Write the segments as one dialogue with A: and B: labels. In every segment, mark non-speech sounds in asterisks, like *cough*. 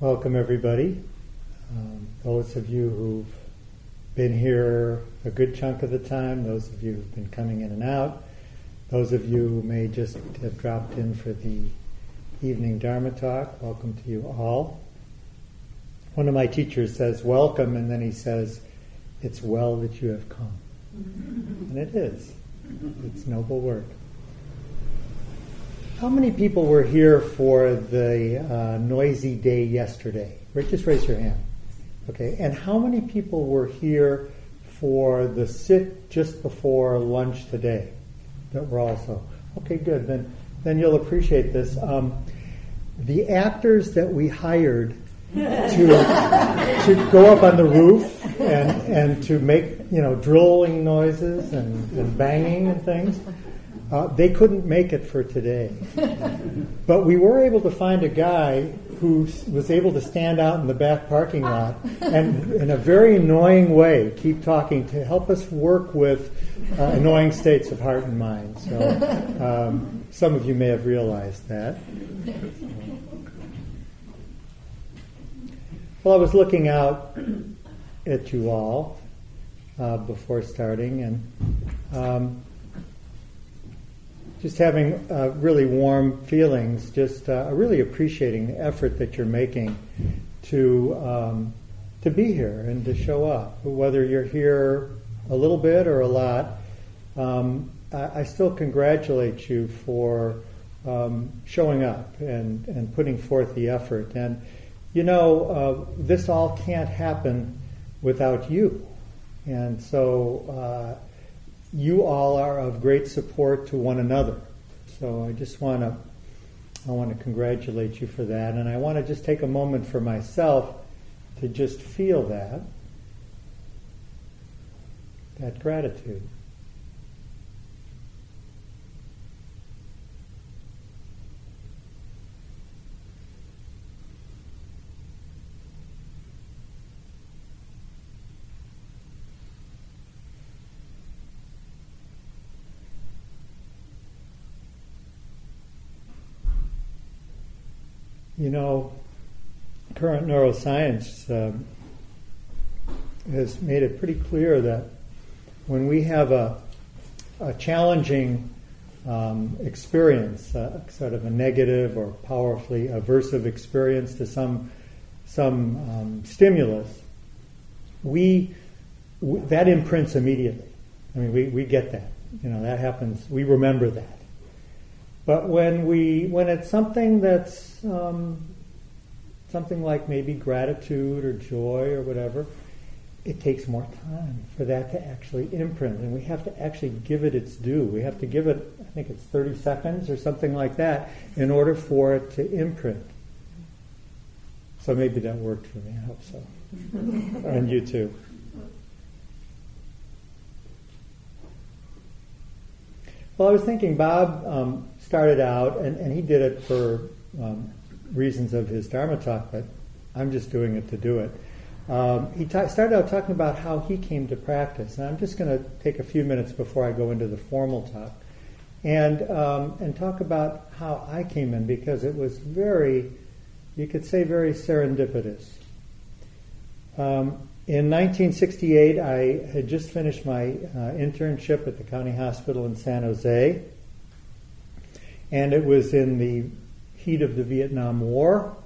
A: Welcome, everybody. Um, those of you who've been here a good chunk of the time, those of you who've been coming in and out, those of you who may just have dropped in for the evening Dharma talk, welcome to you all. One of my teachers says, Welcome, and then he says, It's well that you have come. And it is. It's noble work. How many people were here for the uh, noisy day yesterday? Just raise your hand. Okay, and how many people were here for the sit just before lunch today? That were also okay. Good. Then, then you'll appreciate this. Um, the actors that we hired to to go up on the roof and and to make you know drilling noises and, and banging and things uh, they couldn't make it for today. *laughs* but we were able to find a guy who was able to stand out in the back parking lot and, in a very annoying way, keep talking to help us work with uh, annoying states of heart and mind. So um, some of you may have realized that. Well, I was looking out at you all uh, before starting, and um, just having uh, really warm feelings, just uh, really appreciating the effort that you're making to um, to be here and to show up. Whether you're here a little bit or a lot, um, I, I, still congratulate you for um, showing up and, and putting forth the effort. And you know, uh, this all can't happen without you. And so uh, you all are of great support to one another. So I just want to I want to congratulate you for that, and I want to just take a moment for myself to just feel that that gratitude. You know, current neuroscience um, has made it pretty clear that when we have a, a challenging um, experience, uh, sort of a negative or powerfully aversive experience to some some um, stimulus, we w- that imprints immediately. I mean, we, we get that. You know, that happens. We remember that. But when we when it's something that's um, something like maybe gratitude or joy or whatever, it takes more time for that to actually imprint, and we have to actually give it its due. We have to give it, I think it's 30 seconds or something like that, in order for it to imprint. So maybe that worked for me. I hope so. *laughs* and you too. Well, I was thinking Bob um, started out, and, and he did it for um, reasons of his Dharma talk, but I'm just doing it to do it. Um, he ta- started out talking about how he came to practice, and I'm just going to take a few minutes before I go into the formal talk, and um, and talk about how I came in because it was very, you could say, very serendipitous. Um, in 1968, I had just finished my uh, internship at the county hospital in San Jose and it was in the heat of the Vietnam War,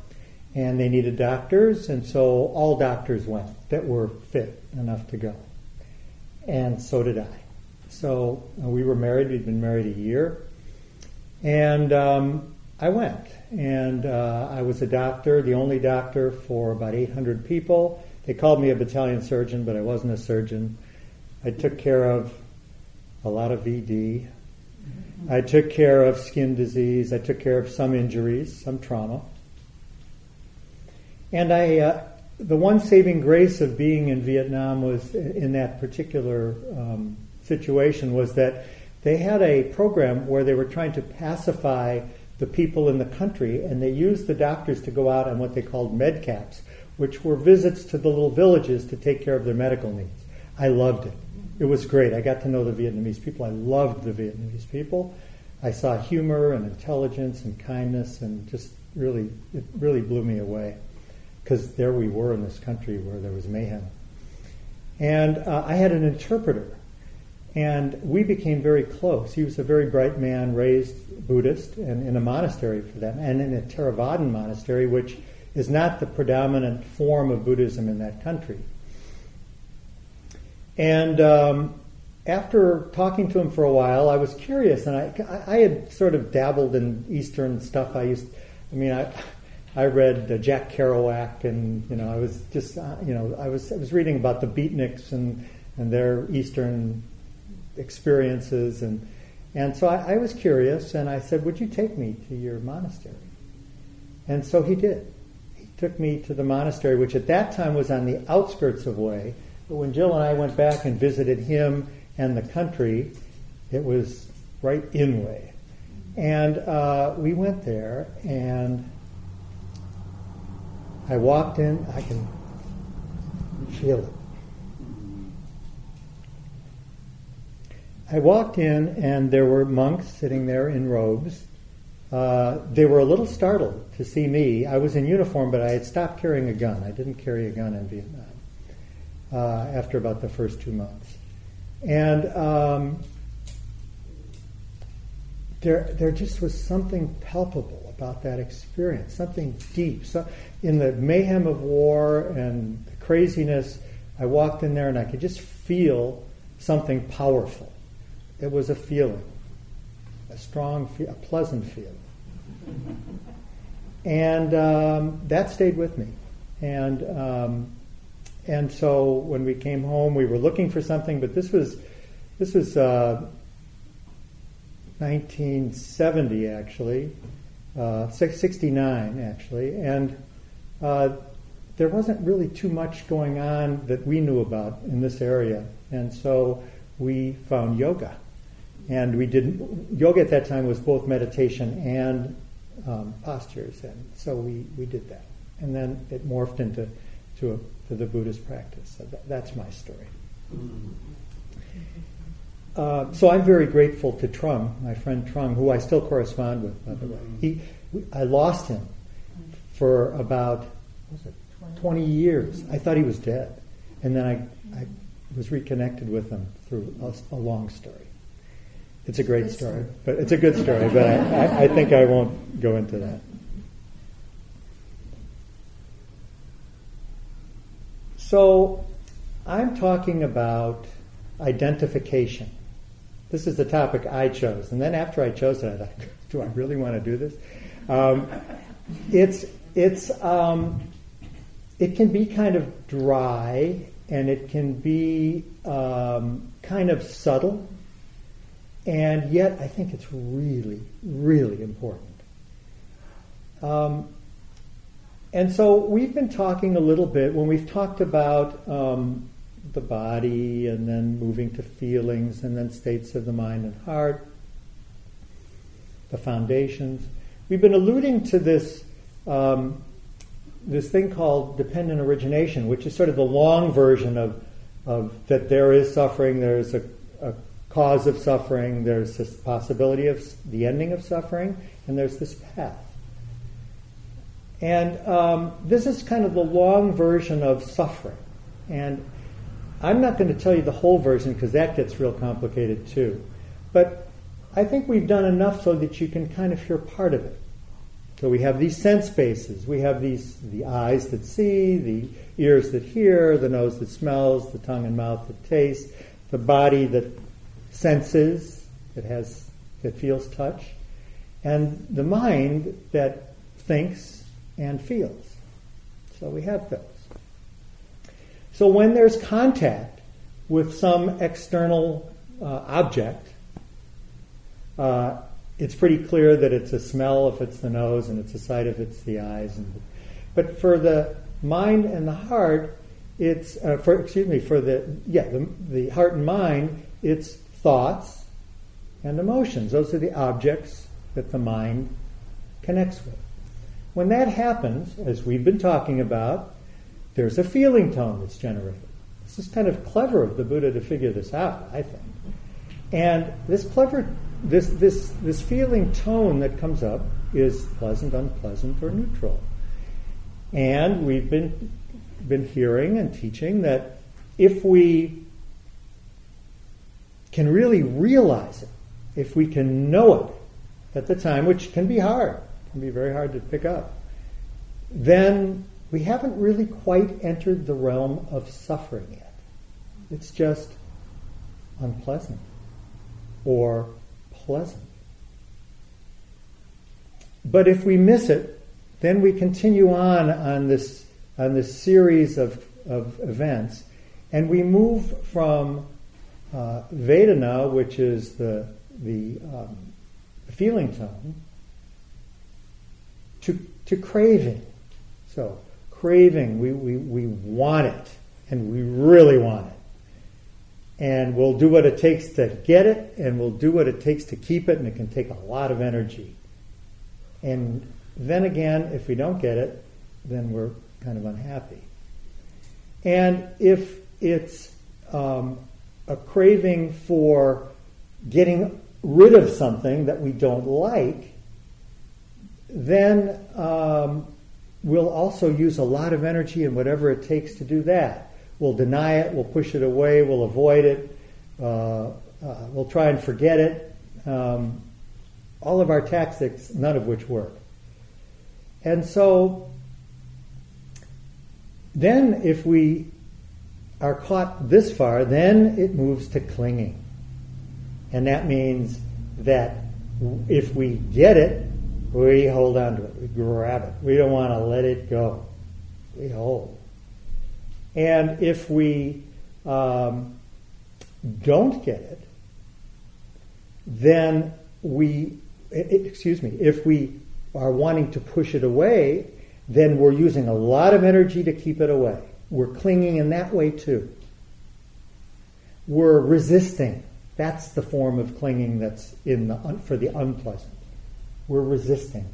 A: and they needed doctors, and so all doctors went that were fit enough to go, and so did I. So uh, we were married; we'd been married a year, and um, I went, and uh, I was a doctor, the only doctor for about 800 people. They called me a battalion surgeon, but I wasn't a surgeon. I took care of a lot of VD, I took care of skin disease. I took care of some injuries, some trauma. And I, uh, the one saving grace of being in Vietnam was in that particular um, situation was that they had a program where they were trying to pacify the people in the country, and they used the doctors to go out on what they called medcaps, which were visits to the little villages to take care of their medical needs. I loved it it was great. I got to know the Vietnamese people. I loved the Vietnamese people. I saw humor and intelligence and kindness, and just really, it really blew me away. because there we were in this country where there was mayhem. And uh, I had an interpreter, and we became very close. He was a very bright man, raised Buddhist, and in a monastery for them, and in a Theravadan monastery, which is not the predominant form of Buddhism in that country. And um, after talking to him for a while, I was curious, and I, I had sort of dabbled in Eastern stuff. I used, I mean, I, I read uh, Jack Kerouac, and you know, I was just, uh, you know, I was, I was reading about the beatniks and and their Eastern experiences, and and so I, I was curious, and I said, "Would you take me to your monastery?" And so he did. Took me to the monastery, which at that time was on the outskirts of Hue. But when Jill and I went back and visited him and the country, it was right in Hue. And uh, we went there, and I walked in, I can feel it. I walked in, and there were monks sitting there in robes. Uh, they were a little startled to see me. I was in uniform, but I had stopped carrying a gun. I didn't carry a gun in Vietnam uh, after about the first two months. And um, there, there just was something palpable about that experience, something deep. So in the mayhem of war and the craziness, I walked in there and I could just feel something powerful. It was a feeling, a strong, a pleasant feeling. *laughs* And um, that stayed with me. And um, and so when we came home, we were looking for something, but this was this was uh, 1970 actually, uh, 69 actually, and uh, there wasn't really too much going on that we knew about in this area, and so we found yoga, and we did yoga at that time was both meditation and um, postures, and so we we did that, and then it morphed into to a to the Buddhist practice. So that, that's my story. Uh, so I'm very grateful to Trung, my friend Trung, who I still correspond with, by the way. He, I lost him for about it, 20 years. I thought he was dead. And then I, I was reconnected with him through a, a long story. It's a great story, but it's a good story, but I, I, I think I won't go into that. So I'm talking about identification. This is the topic I chose. And then after I chose it, I thought, *laughs* do I really want to do this? Um, it's, it's, um, it can be kind of dry and it can be um, kind of subtle. And yet, I think it's really, really important. Um, and so we've been talking a little bit when we've talked about um, the body and then moving to feelings and then states of the mind and heart, the foundations. We've been alluding to this um, this thing called dependent origination, which is sort of the long version of, of that there is suffering, there's a, a cause of suffering, there's this possibility of the ending of suffering, and there's this path. And um, this is kind of the long version of suffering. And I'm not going to tell you the whole version because that gets real complicated too. But I think we've done enough so that you can kind of hear part of it. So we have these sense bases. We have these the eyes that see, the ears that hear, the nose that smells, the tongue and mouth that taste, the body that senses, that has that feels touch, and the mind that thinks and feels. So we have those. So when there's contact with some external uh, object, uh, it's pretty clear that it's a smell if it's the nose and it's a sight if it's the eyes. And, but for the mind and the heart, it's uh, for excuse me for the yeah the, the heart and mind, it's thoughts and emotions. Those are the objects that the mind connects with. When that happens, as we've been talking about, there's a feeling tone that's generated. This is kind of clever of the Buddha to figure this out, I think. And this clever, this, this, this feeling tone that comes up is pleasant, unpleasant, or neutral. And we've been, been hearing and teaching that if we can really realize it, if we can know it at the time, which can be hard, can be very hard to pick up, then we haven't really quite entered the realm of suffering yet. It's just unpleasant or pleasant. But if we miss it, then we continue on on this on this series of, of events, and we move from uh, Vedana, which is the the um, feeling tone, to to craving. So craving, we, we, we want it, and we really want it. And we'll do what it takes to get it, and we'll do what it takes to keep it, and it can take a lot of energy. And then again, if we don't get it, then we're kind of unhappy. And if it's um, a craving for getting rid of something that we don't like, then um, we'll also use a lot of energy and whatever it takes to do that. We'll deny it, we'll push it away, we'll avoid it, uh, uh, we'll try and forget it. Um, all of our tactics, none of which work. And so, then if we are caught this far, then it moves to clinging. And that means that if we get it, we hold on to it. We grab it. We don't want to let it go. We hold. And if we um, don't get it, then we, excuse me, if we are wanting to push it away, then we're using a lot of energy to keep it away. We're clinging in that way too. We're resisting. That's the form of clinging that's in the for the unpleasant we're resisting.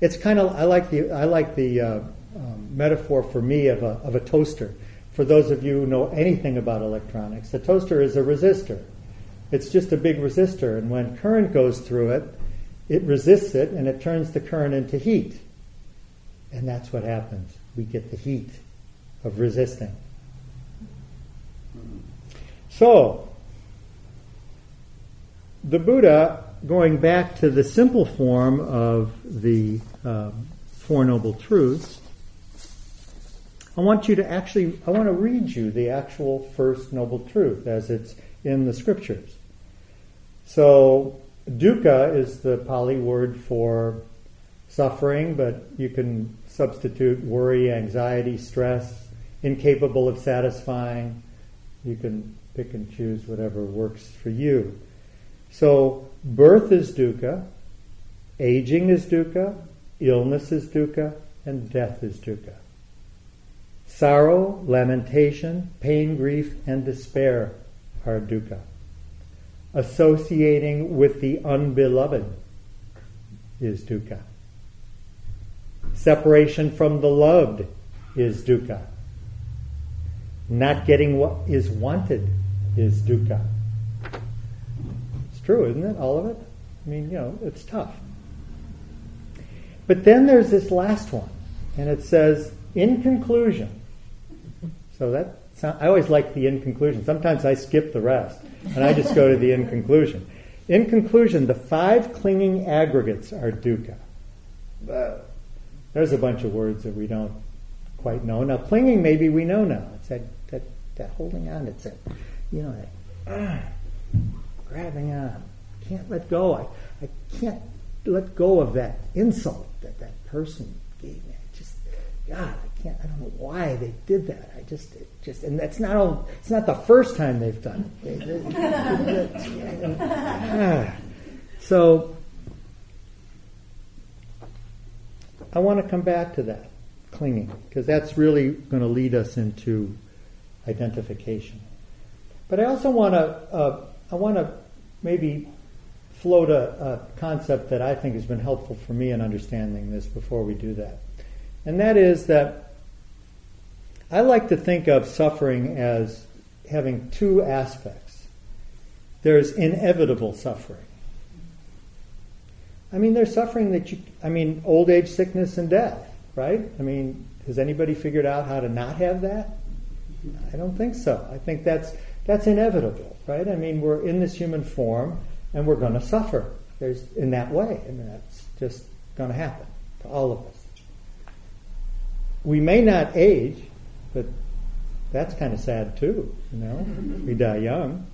A: It's kind of I like the I like the uh, um, metaphor for me of a of a toaster. For those of you who know anything about electronics, a toaster is a resistor. It's just a big resistor, and when current goes through it, it resists it and it turns the current into heat. And that's what happens. We get the heat of resisting. So, the Buddha going back to the simple form of the um, Four Noble Truths, I want you to actually, I want to read you the actual first noble truth as it's in the scriptures. So, dukkha is the Pali word for suffering, but you can substitute worry, anxiety, stress, incapable of satisfying. You can pick and choose whatever works for you. So, birth is dukkha, aging is dukkha, illness is dukkha, and death is dukkha. Sorrow, lamentation, pain, grief, and despair are dukkha. Associating with the unbeloved is dukkha. Separation from the loved is dukkha. Not getting what is wanted is dukkha It's true, isn't it? All of it? I mean, you know, it's tough. But then there's this last one, and it says, in conclusion. So that I always like the in conclusion. Sometimes I skip the rest, and I just go to the in conclusion. In conclusion, the five clinging aggregates are dukkha. There's a bunch of words that we don't quite know. Now, clinging, maybe we know now. It's that, that, holding on. It's that, you know, that, uh, *clears throat* grabbing on. Can't let go. I, I can't let go of that insult that that person gave me. I just, God, I can't. I don't know why they did that. I just, just, and that's not all. It's not the first time they've done it. *sighs* so, I want to come back to that clinging because that's really going to lead us into identification. But I also want to, uh, I want to maybe float a, a, concept that I think has been helpful for me in understanding this before we do that. And that is that I like to think of suffering as having two aspects. There's inevitable suffering. I mean, there's suffering that you, I mean, old age, sickness, and death, right? I mean, has anybody figured out how to not have that? I don't think so. I think that's that's inevitable, right? I mean, we're in this human form and we're going to suffer. There's in that way, and that's just going to happen to all of us. We may not age, but that's kind of sad too, you know. we die young.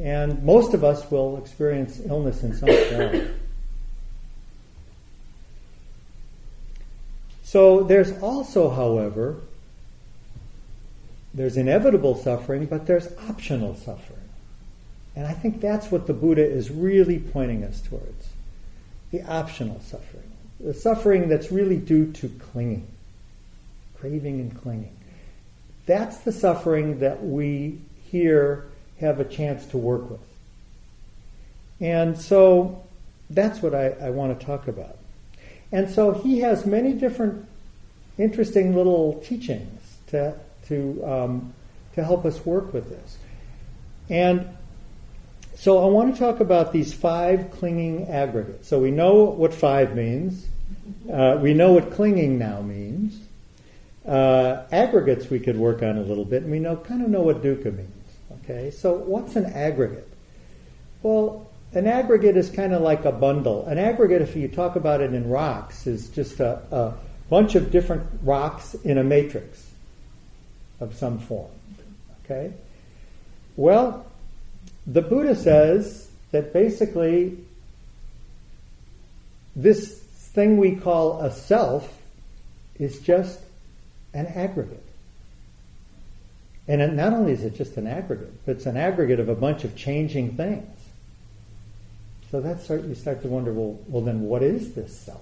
A: And most of us will experience illness in some form. So there's also, however, there's inevitable suffering, but there's optional suffering. And I think that's what the Buddha is really pointing us towards the optional suffering, the suffering that's really due to clinging, craving and clinging. That's the suffering that we here have a chance to work with. And so that's what I, I want to talk about. And so he has many different interesting little teachings to, to, um, to help us work with this. And so I want to talk about these five clinging aggregates. So we know what five means. Uh, we know what clinging now means. Uh, aggregates we could work on a little bit, and we know kind of know what dukkha means. Okay, so what's an aggregate? Well, an aggregate is kind of like a bundle. An aggregate, if you talk about it in rocks, is just a, a bunch of different rocks in a matrix of some form. Okay? Well, the Buddha says that basically this thing we call a self is just an aggregate. And not only is it just an aggregate, but it's an aggregate of a bunch of changing things. So that's start, you start to wonder, well, well, then what is this self?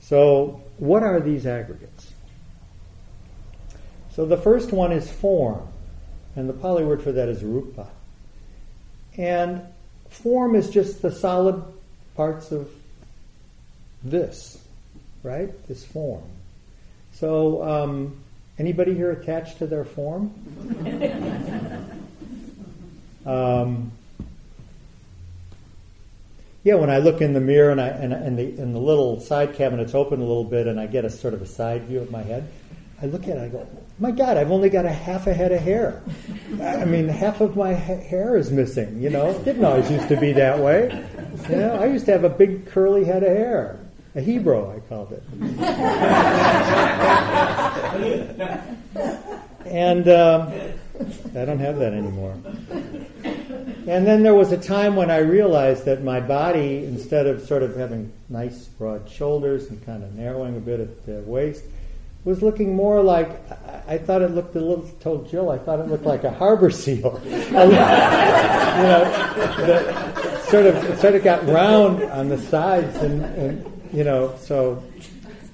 A: So, what are these aggregates? So the first one is form, and the Pali word for that is rupa. And form is just the solid parts of this, right? This form. So, um, anybody here attached to their form? *laughs* um, yeah, when I look in the mirror and I and, and the and the little side cabinet's open a little bit and I get a sort of a side view of my head, I look at it. And I go, my God, I've only got a half a head of hair. I mean, half of my ha- hair is missing. You know, didn't always used to be that way. You know, I used to have a big curly head of hair, a hebrew, I called it. and um, I don't have that anymore. And then there was a time when I realized that my body, instead of sort of having nice broad shoulders and kind of narrowing a bit at the waist, was looking more like I thought it looked a little. Told Jill I thought it looked like a harbor seal. *laughs* you know, the, sort of it sort of got round on the sides and, and you know so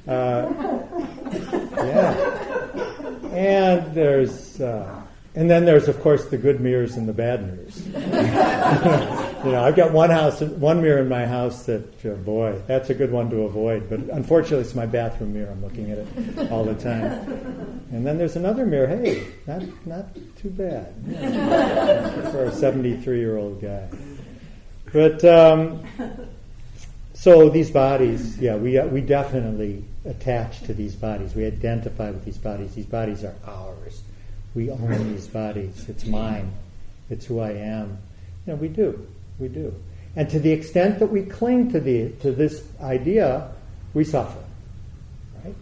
A: uh, yeah. And there's. Uh, and then there's, of course, the good mirrors and the bad mirrors. *laughs* you know, I've got one house, one mirror in my house that, uh, boy, that's a good one to avoid. But unfortunately, it's my bathroom mirror. I'm looking at it all the time. And then there's another mirror. Hey, not not too bad *laughs* for a 73 year old guy. But um, so these bodies, yeah, we we definitely attach to these bodies. We identify with these bodies. These bodies are ours we own these bodies. It's mine. It's who I am. You know, we do. We do. And to the extent that we cling to the to this idea, we suffer. Right?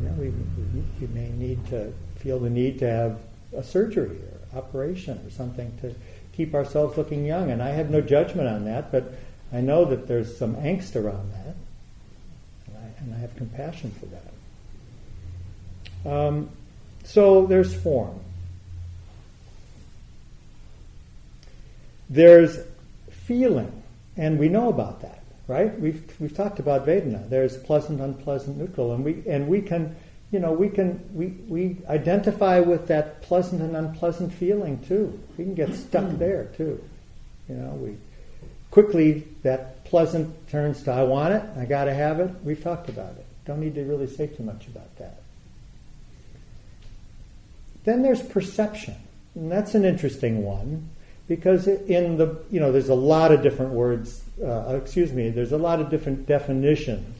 A: You, know, we, we, you may need to feel the need to have a surgery or operation or something to keep ourselves looking young. And I have no judgment on that, but I know that there's some angst around that, and I, and I have compassion for that. Um, so there's form. There's feeling, and we know about that, right? We've we've talked about Vedana. There's pleasant, unpleasant, neutral, and we and we can, you know, we can we we identify with that pleasant and unpleasant feeling too. We can get stuck hmm. there too. You know, we quickly that pleasant turns to I want it, I got to have it. We've talked about it. Don't need to really say too much about that. Then there's perception. And that's an interesting one because in the, you know, there's a lot of different words, uh, excuse me, there's a lot of different definitions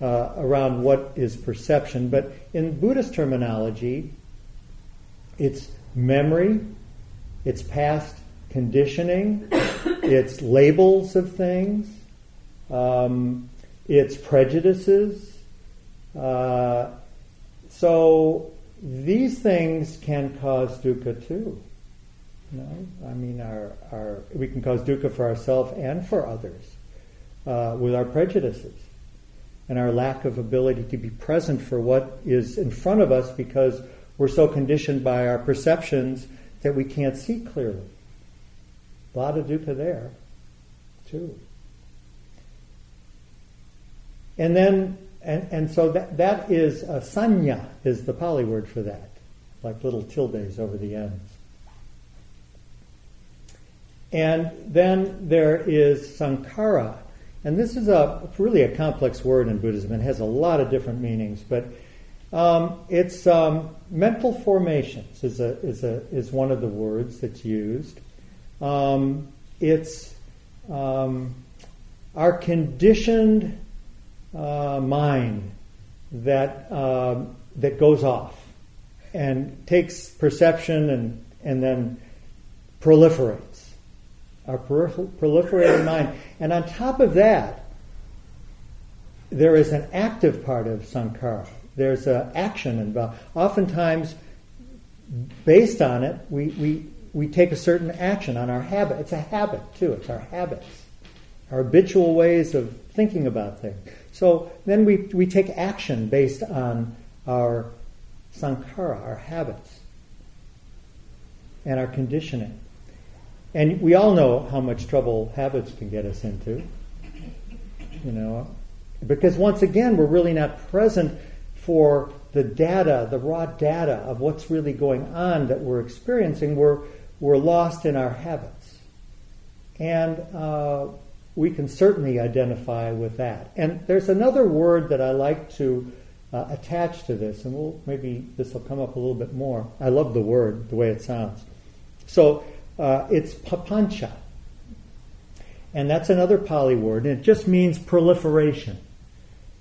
A: uh, around what is perception. But in Buddhist terminology, it's memory, it's past conditioning, *coughs* it's labels of things, um, it's prejudices. Uh, so these things can cause dukkha too. You know? I mean, our, our, we can cause dukkha for ourselves and for others uh, with our prejudices and our lack of ability to be present for what is in front of us because we're so conditioned by our perceptions that we can't see clearly. A lot of dukkha there, too. And then, and, and so that, that is, a sanya is the Pali word for that, like little tildes over the ends. And then there is sankhara. And this is a really a complex word in Buddhism. It has a lot of different meanings, but um, it's um, mental formations is a, is a is one of the words that's used. Um, it's um, our conditioned uh, mind that uh, that goes off and takes perception and and then proliferates. Our proliferating mind, and on top of that, there is an active part of sankhara. There's an action involved. Oftentimes, based on it, we, we, we take a certain action on our habit. It's a habit too. It's our habits, our habitual ways of thinking about things. So then we, we take action based on our sankhara, our habits, and our conditioning. And we all know how much trouble habits can get us into. You know, because once again, we're really not present for the data, the raw data of what's really going on that we're experiencing. We're, we're lost in our habits. And uh, we can certainly identify with that. And there's another word that I like to uh, attach to this, and we'll, maybe this will come up a little bit more. I love the word, the way it sounds. So uh, it's papancha. And that's another Pali word, and it just means proliferation.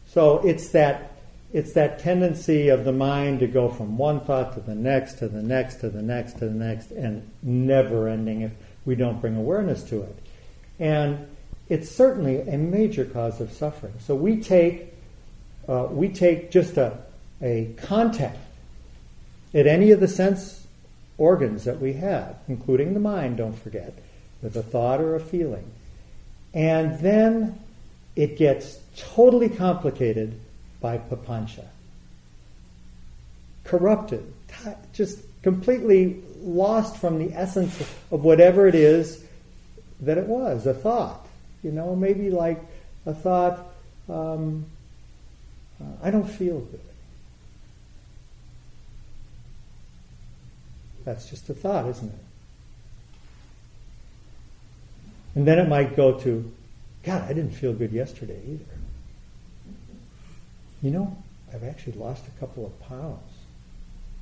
A: So it's that it's that tendency of the mind to go from one thought to the next, to the next, to the next, to the next, and never ending if we don't bring awareness to it. And it's certainly a major cause of suffering. So we take uh, we take just a a contact at any of the sense organs that we have, including the mind. Don't forget, with a thought or a feeling, and then it gets totally complicated by papancha, corrupted, just completely lost from the essence of whatever it is that it was, a thought. You know, maybe like a thought, um, uh, I don't feel good. That's just a thought, isn't it? And then it might go to, God, I didn't feel good yesterday either. You know, I've actually lost a couple of pounds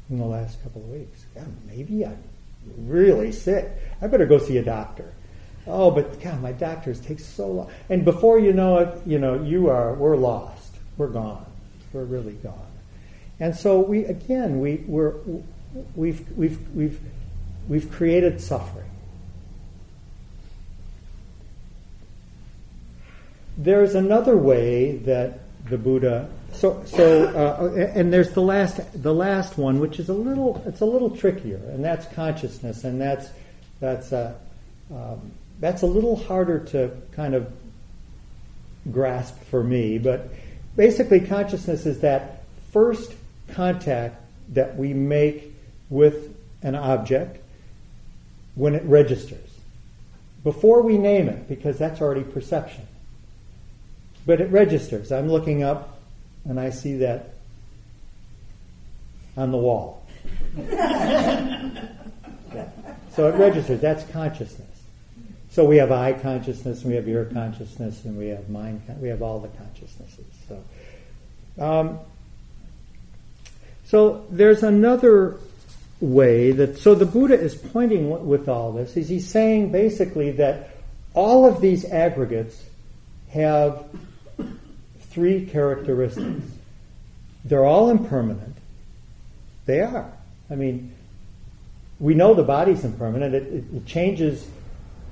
A: in the last couple of weeks. Maybe I'm really sick. I better go see a doctor. Oh, but God, my doctors take so long. And before you know it, you know, you are, we're lost. We're gone. We're really gone. And so we, again, we, we're, we've, we've, we've, we've created suffering. There's another way that the Buddha. So, so, uh, and there's the last, the last one, which is a little, it's a little trickier, and that's consciousness, and that's, that's, uh, um, that's a little harder to kind of grasp for me, but basically consciousness is that first contact that we make with an object when it registers. Before we name it, because that's already perception. But it registers. I'm looking up and I see that on the wall. yeah. *laughs* So it registers. That's consciousness. So we have eye consciousness, and we have ear consciousness, and we have mind. We have all the consciousnesses. So, um, so there's another way that. So the Buddha is pointing with all this. Is he's saying basically that all of these aggregates have three characteristics. They're all impermanent. They are. I mean, we know the body's impermanent. It, it, it changes.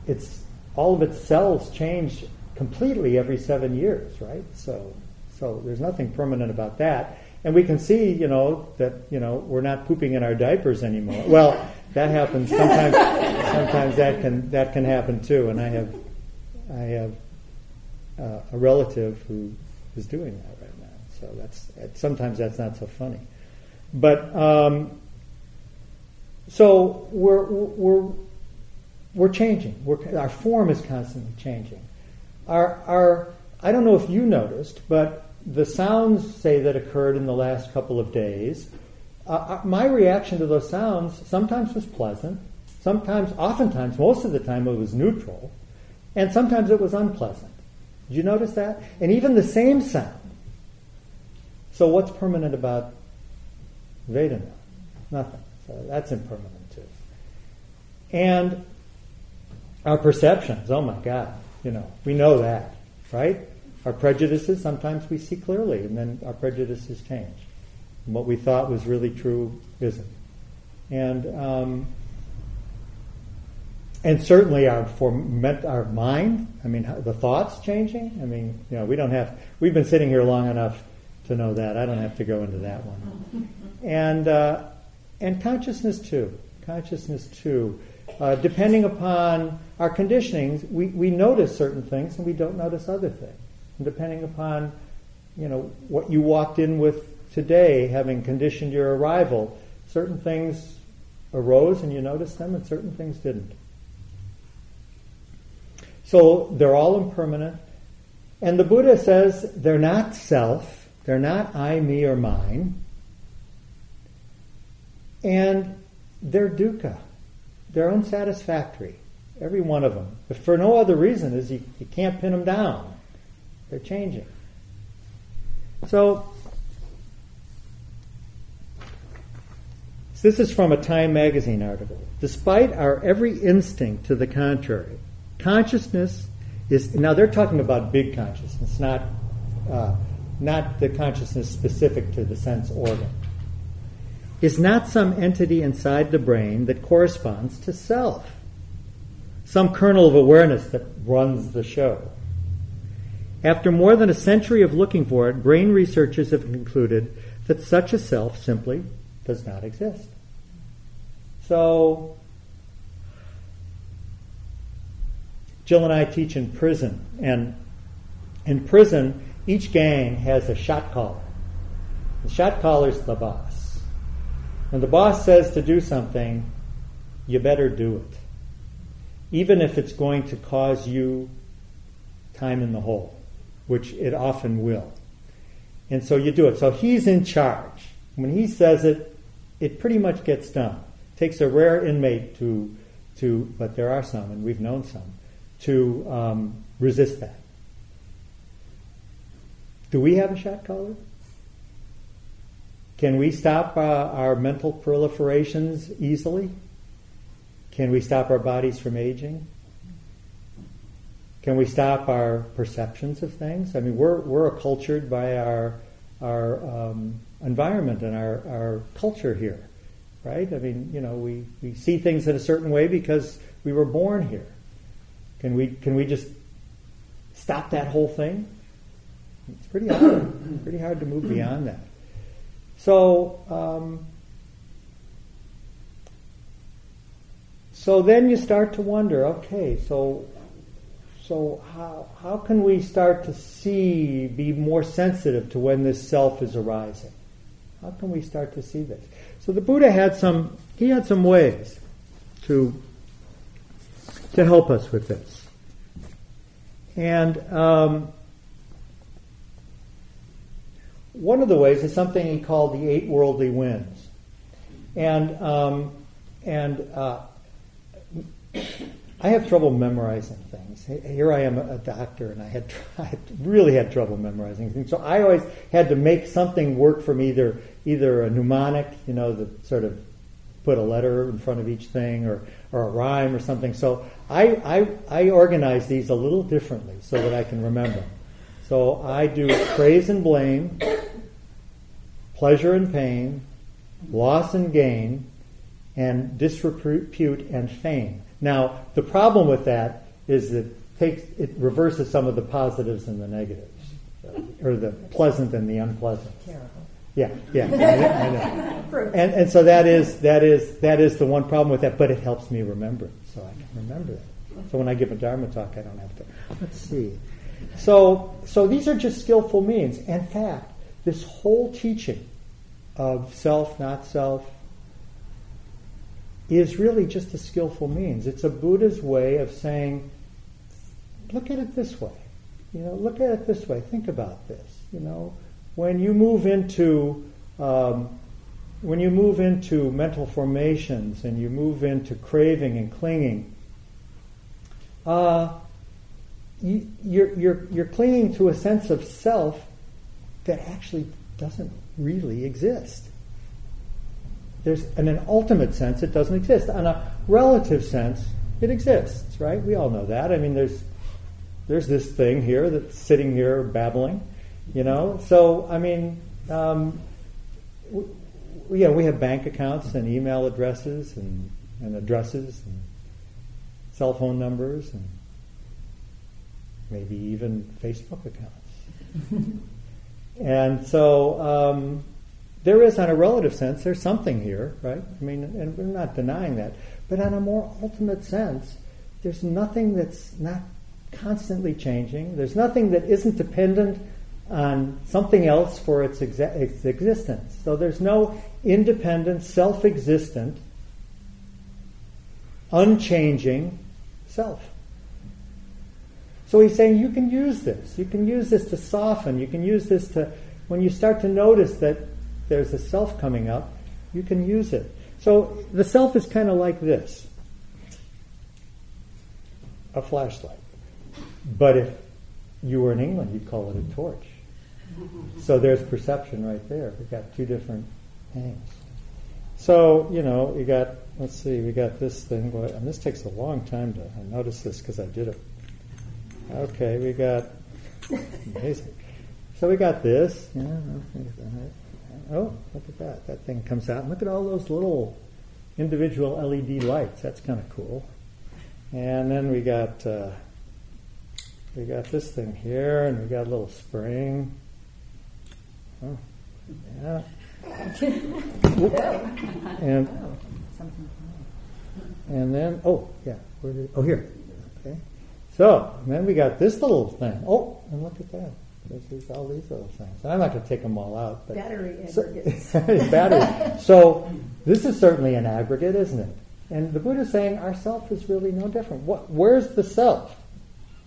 A: It's all of its cells change completely every seven years, right? So, so there's nothing permanent about that. And we can see, you know, that you know we're not pooping in our diapers anymore. Well, that happens sometimes. sometimes that can that can happen too. And I have I have uh, a relative who is doing that right now. So that's sometimes that's not so funny. But um, so we're we're we're changing. We're, our form is constantly changing. Our our I don't know if you noticed, but the sounds say that occurred in the last couple of days. Uh, uh my reaction to those sounds sometimes was pleasant, sometimes, oftentimes, most of the time it was neutral, and sometimes it was unpleasant. Did you notice that? And even the same sound. So what's permanent about Vedana? Nothing. So that's impermanent too. And our perceptions, oh my God, you know, we know that, right? Our prejudices, sometimes we see clearly, and then our prejudices change. And what we thought was really true isn't. And um, and certainly our form, our mind. I mean, the thoughts changing. I mean, you know, we don't have. We've been sitting here long enough to know that. I don't have to go into that one. *laughs* And uh, and consciousness too. Consciousness too. Uh, depending upon our conditionings, we, we notice certain things and we don't notice other things. And depending upon, you know, what you walked in with today, having conditioned your arrival, certain things arose and you noticed them and certain things didn't. So they're all impermanent. And the Buddha says they're not self, they're not I, me, or mine. And they're dukkha. They're unsatisfactory. Every one of them. If for no other reason is you, you can't pin them down. They're changing. So this is from a Time magazine article. Despite our every instinct to the contrary, consciousness is now they're talking about big consciousness, not uh, not the consciousness specific to the sense organ is not some entity inside the brain that corresponds to self, some kernel of awareness that runs the show. After more than a century of looking for it, brain researchers have concluded that such a self simply does not exist. So, Jill and I teach in prison, and in prison, each gang has a shot caller. The shot caller is the boss. When the boss says to do something, you better do it. Even if it's going to cause you time in the hole, which it often will. And so you do it. So he's in charge. When he says it, it pretty much gets done. It takes a rare inmate to, to, but there are some, and we've known some, to um, resist that. Do we have a shot caller? Can we stop uh, our mental proliferations easily? Can we stop our bodies from aging? Can we stop our perceptions of things? I mean, we're, we're accultured by our, our um, environment and our, our culture here, right? I mean, you know, we, we see things in a certain way because we were born here. Can we, can we just stop that whole thing? It's pretty hard, pretty hard to move beyond that. So, um, so then you start to wonder, okay, so, so how, how can we start to see, be more sensitive to when this self is arising? How can we start to see this? So the Buddha had some, he had some ways to, to help us with this. And, um, one of the ways is something he called the eight worldly winds. And, um, and uh, I have trouble memorizing things. Here I am a doctor, and I had, *laughs* I really had trouble memorizing things. So I always had to make something work from either either a mnemonic, you know, that sort of put a letter in front of each thing, or or a rhyme or something. So I I, I organize these a little differently so that I can remember. So I do praise and blame, pleasure and pain, loss and gain, and disrepute and fame. Now, the problem with that is that it takes it reverses some of the positives and the negatives, or the pleasant and the unpleasant.
B: Terrible.
A: Yeah, yeah, I know. *laughs* And and so that is that is that is the one problem with that, but it helps me remember it, so I can remember it. So when I give a Dharma talk, I don't have to. Let's see. So so these are just skillful means. In fact, this whole teaching of self, not self, is really just a skillful means. It's a Buddha's way of saying, look at it this way. You know, look at it this way. Think about this. You know, when you move into um, when you move into mental formations and you move into craving and clinging, uh, you, you're, you're, you're clinging to a sense of self that actually doesn't really exist. There's, in an ultimate sense, it doesn't exist. On a relative sense, it exists, right? We all know that. I mean, there's, there's this thing here that's sitting here babbling, you know? So, I mean, um, we, yeah, we have bank accounts and email addresses and, and addresses and cell phone numbers and maybe even Facebook accounts. and so, um, there is, on a relative sense, there's something here, right? I mean, and we're not denying that. But on a more ultimate sense, there's nothing that's not constantly changing. There's nothing that isn't dependent on something else for its, exa- its existence. So there's no independent, self existent, unchanging self. So he's saying you can use this. You can use this to soften. You can use this to, when you start to notice that there's a self coming up, you can use it. So the self is kind of like this a flashlight. But if you were in England, you'd call it a torch. So there's perception right there. We've got two different things. So, you know, we got, let's see, we got this thing, and this takes a long time to notice this because I did it. Okay, we got, amazing. So we got this. Yeah, oh, look at that. That thing comes out. And look at all those little individual LED lights. That's kind of cool. And then we got uh, we got this thing here, and we got a little spring. Oh, yeah. *laughs* and and then oh yeah, where did, oh here. So then we got this little thing. Oh, and look at that. There's all these little things. And I'm not going to take them all out.
B: But battery.
A: So, *laughs* battery. so this is certainly an aggregate, isn't it? And the Buddha is saying our self is really no different. What, where's the self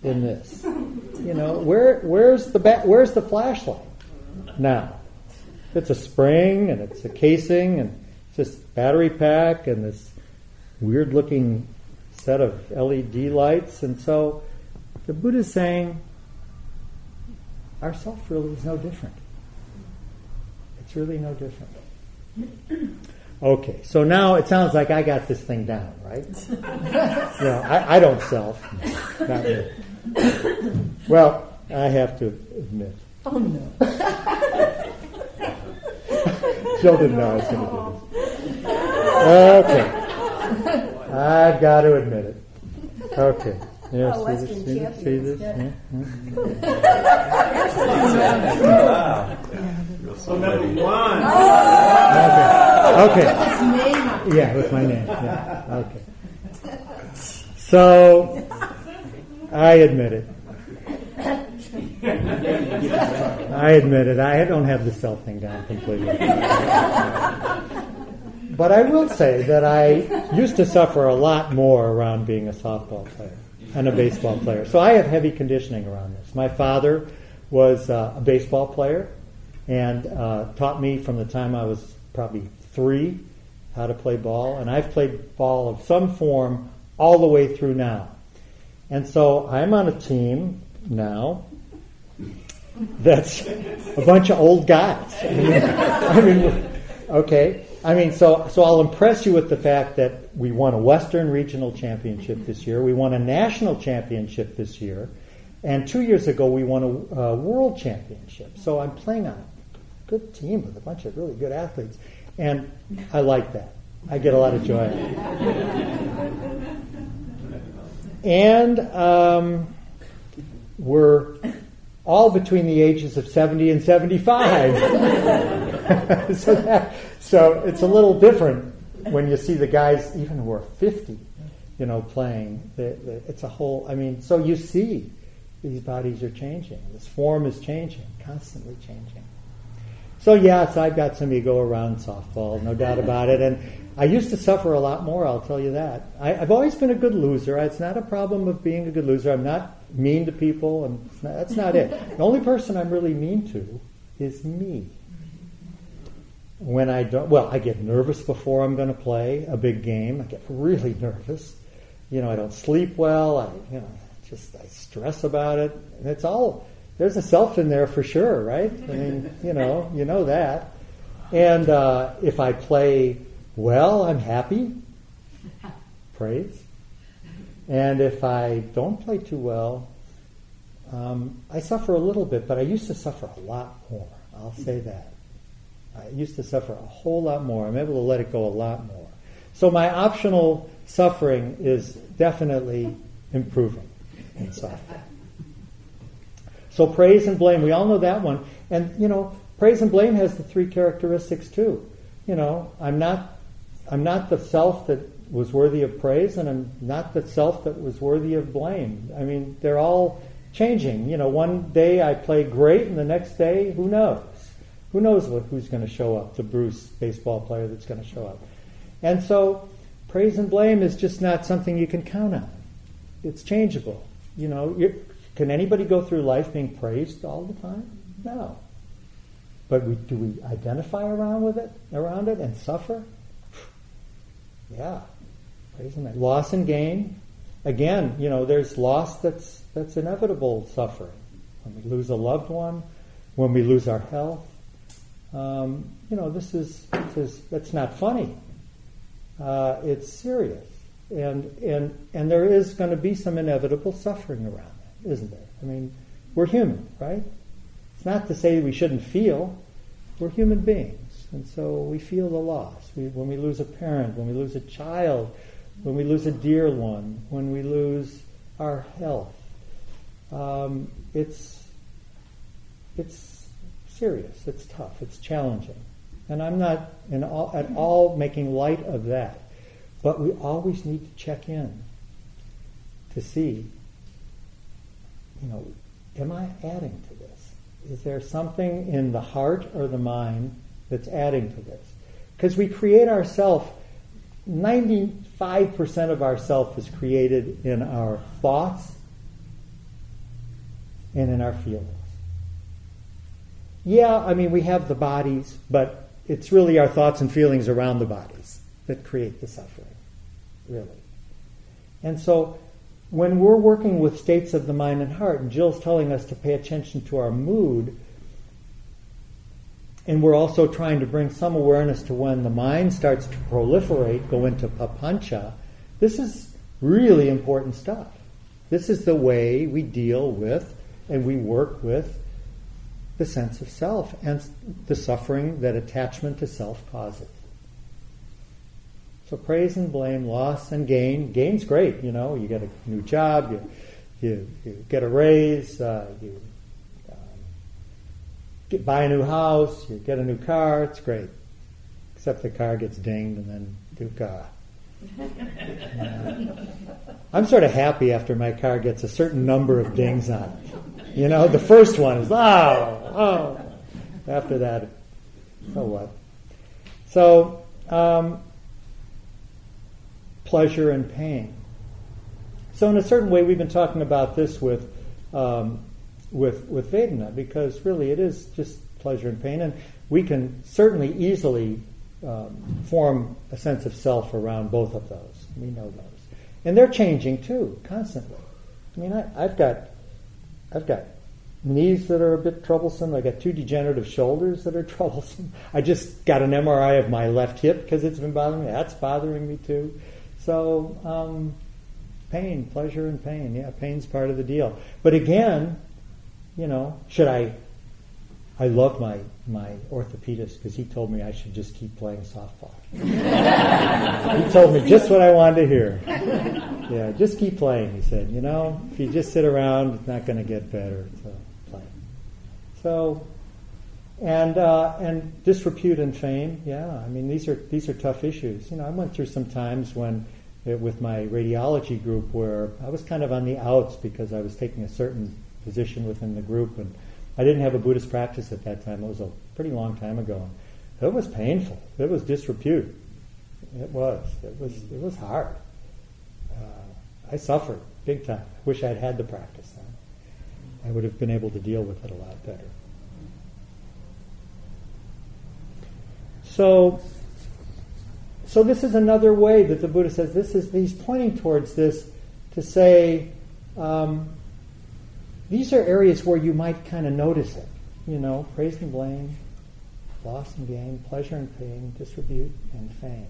A: in this? You know, where, where's the ba- where's the flashlight now? It's a spring and it's a casing and it's this battery pack and this weird looking set of LED lights. And so the Buddha is saying our self really is no different. It's really no different. Okay, so now it sounds like I got this thing down, right? *laughs* no, I, I don't self. Not me. Well, I have to admit.
B: Oh no. *laughs*
A: Jill didn't know I was going to do this. *laughs* Okay. I've got to admit it. Okay. *laughs* Yeah,
B: Oh,
A: see
B: Western
A: this? See this? See this?
B: champions,
A: Yeah, yeah.
C: So number one.
A: Okay. Okay. Yeah, with my name. Yeah. Okay. So I admit it. I admit it. I don't have the self thing down completely. *laughs* But I will say that I used to suffer a lot more around being a softball player and a baseball player. So I have heavy conditioning around this. My father was uh, a baseball player and uh, taught me from the time I was probably three how to play ball, and I've played ball of some form all the way through now. And so I'm on a team now that's a bunch of old guys. I *laughs* mean, I mean, okay. I mean, so so I'll impress you with the fact that we won a Western Regional Championship this year. We won a national championship this year, And two years ago, we won a, a world championship. So I'm playing on a good team with a bunch of really good athletes. And I like that. I get a lot of joy. And um, we're all between the ages of 70 and 75. *laughs* *laughs* so, that, so it's a little different when you see the guys, even who are 50, you know, playing. It's a whole, I mean, so you see these bodies are changing. This form is changing, constantly changing. So yes, I've got some ego around softball, no doubt about it. And I used to suffer a lot more, I'll tell you that. I, have always been a good loser. It's not a problem of being a good loser. I'm not mean to people, and that's not it. The only person I'm really mean to is me. When I don't, well, I get nervous before I'm going to play a big game. I get really nervous. You know, I don't sleep well. I, you know, just I stress about it, and it's all there's a self in there for sure, right? I mean, you know, you know that. And uh, if I play well, I'm happy. Praise. And if I don't play too well, um, I suffer a little bit, but I used to suffer a lot more. I'll say that. I used to suffer a whole lot more. I'm able to let it go a lot more. So my optional suffering is definitely improving in softball. So praise and blame, we all know that one. And, you know, praise and blame has the three characteristics too. You know, I'm not, I'm not the self that was worthy of praise and I'm not the self that was worthy of blame. I mean, they're all changing. You know, one day I play great and the next day, who knows? Who knows what, who's going to show up, the Bruce baseball player that's going to show up. And so praise and blame is just not something you can count on. It's changeable. You know, can anybody go through life being praised all the time? No. But we, do we identify around with it, around it, and suffer? Yeah. Praise and loss and gain. Again, you know, there's loss that's that's inevitable suffering. When we lose a loved one, when we lose our health. Um, you know, this is this is that's not funny. Uh, it's serious, and and and there is going to be some inevitable suffering around that, isn't there? I mean, we're human, right? It's not to say we shouldn't feel. We're human beings. And so we feel the loss. We, when we lose a parent, when we lose a child, when we lose a dear one, when we lose our health, um, it's, it's serious, it's tough, it's challenging. And I'm not all, at all making light of that. But we always need to check in to see you know, am I adding to this? Is there something in the heart or the mind that's adding to this? Because we create ourself, 95% of ourself is created in our thoughts and in our feelings. Yeah, I mean, we have the bodies, but it's really our thoughts and feelings around the bodies that create the suffering, really. And so when we're working with states of the mind and heart, and Jill's telling us to pay attention to our mood, and we're also trying to bring some awareness to when the mind starts to proliferate, go into papancha, this is really important stuff. This is the way we deal with and we work with the sense of self and the suffering that attachment to self causes. So praise and blame, loss and gain. Gain's great, you know. You get a new job, you you, you get a raise, uh, you um, get, buy a new house, you get a new car. It's great, except the car gets dinged and then dukkha. *laughs* Uh, I'm sort of happy after my car gets a certain number of dings on it. You know, the first one is oh oh. After that, so what? So. Um, pleasure and pain. So, in a certain way, we've been talking about this with um, with with Vedana because really it is just pleasure and pain, and we can certainly easily um, form a sense of self around both of those. We know those, and they're changing too constantly. I mean, I, I've got I've got knees that are a bit troublesome. I've got two degenerative shoulders that are *laughs* troublesome. I just got an MRI of my left hip because it's been bothering me. That's bothering me too. So um, pain, pleasure and pain. Yeah, pain's part of the deal. But again, you know, should I? I love my my orthopedist because he told me I should just keep playing softball. he told me just what I wanted to hear. Yeah, just keep playing. He said, you know, if you just sit around, it's not going to get better. So play. So, and uh, and disrepute and fame. Yeah, I mean these are these are tough issues. You know, I went through some times when it, with my radiology group where I was kind of on the outs because I was taking a certain position within the group and I didn't have a Buddhist practice at that time. It was a pretty long time ago. It was painful. It was disrepute. It was. It was. It was hard. Uh, I suffered big time. I wish I had had the practice then. I would have been able to deal with it a lot better. So, so this is another way that the Buddha says this is. He's pointing towards this to say. Um, these are areas where you might kind of notice it. You know, praise and blame, loss and gain, pleasure and pain, disrepute and fame.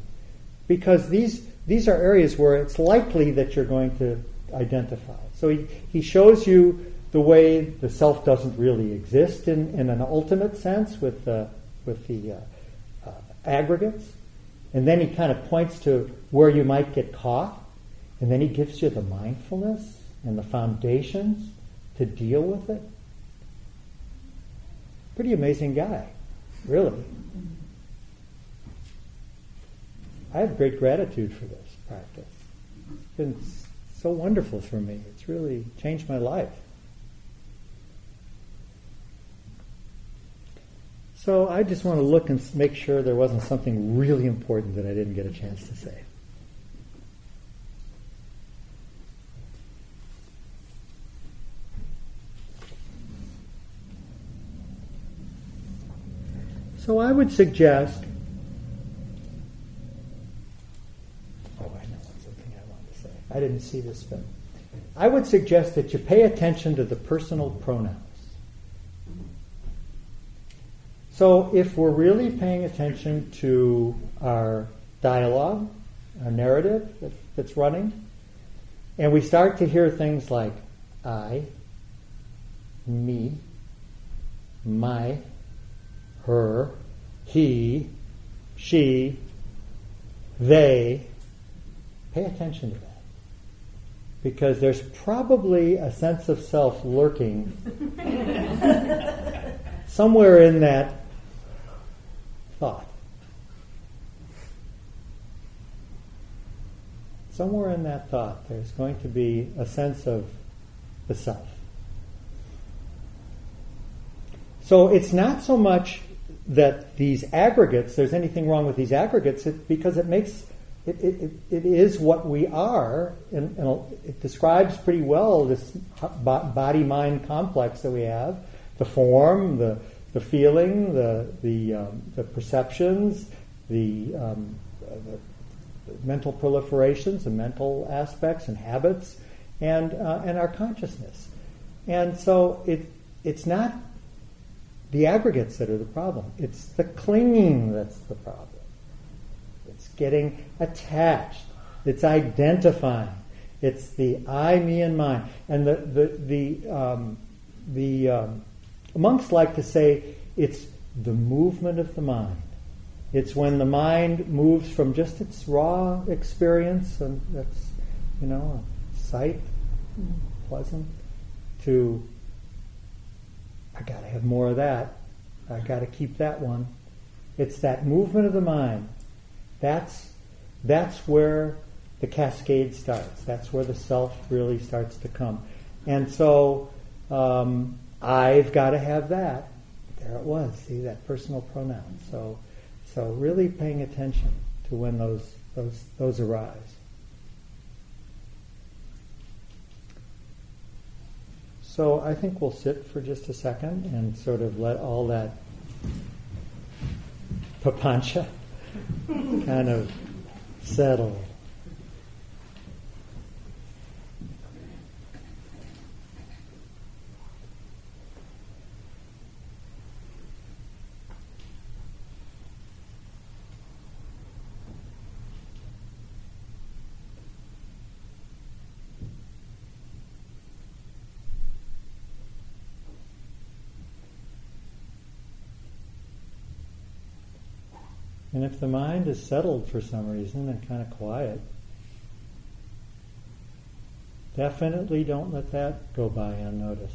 A: Because these, these are areas where it's likely that you're going to identify. So he, he shows you the way the self doesn't really exist in, in an ultimate sense with the, with the uh, uh, aggregates. And then he kind of points to where you might get caught. And then he gives you the mindfulness and the foundations to deal with it. Pretty amazing guy, really. I have great gratitude for this practice. It's been so wonderful for me. It's really changed my life. So I just want to look and make sure there wasn't something really important that I didn't get a chance to say. So I would suggest. Oh, I know something I wanted to say. I didn't see this, but I would suggest that you pay attention to the personal pronouns. So if we're really paying attention to our dialogue, our narrative that's running, and we start to hear things like I, me, my, her, he, she, they. Pay attention to that. Because there's probably a sense of self lurking *laughs* somewhere in that thought. Somewhere in that thought, there's going to be a sense of the self. So it's not so much that these aggregates, there's anything wrong with these aggregates it, because it makes, it, it, it is what we are, and, and, it describes pretty well this body mind complex that we have the form, the, the feeling, the, the, um, the perceptions, the, um, the, mental proliferations, the mental aspects and habits, and, uh, and our consciousness. And so it, it's not the aggregates that are the problem. It's the clinging that's the problem. It's getting attached. It's identifying. It's the I, me, and mine. And the the the um, the um, monks like to say it's the movement of the mind. It's when the mind moves from just its raw experience, and that's you know sight, pleasant, to I got to have more of that. I got to keep that one. It's that movement of the mind. That's that's where the cascade starts. That's where the self really starts to come. And so um, I've got to have that. There it was. See that personal pronoun. So so really paying attention to when those those those arise. So I think we'll sit for just a second and sort of let all that papancha *laughs* kind of settle. If the mind is settled for some reason and kind of quiet, definitely don't let that go by unnoticed.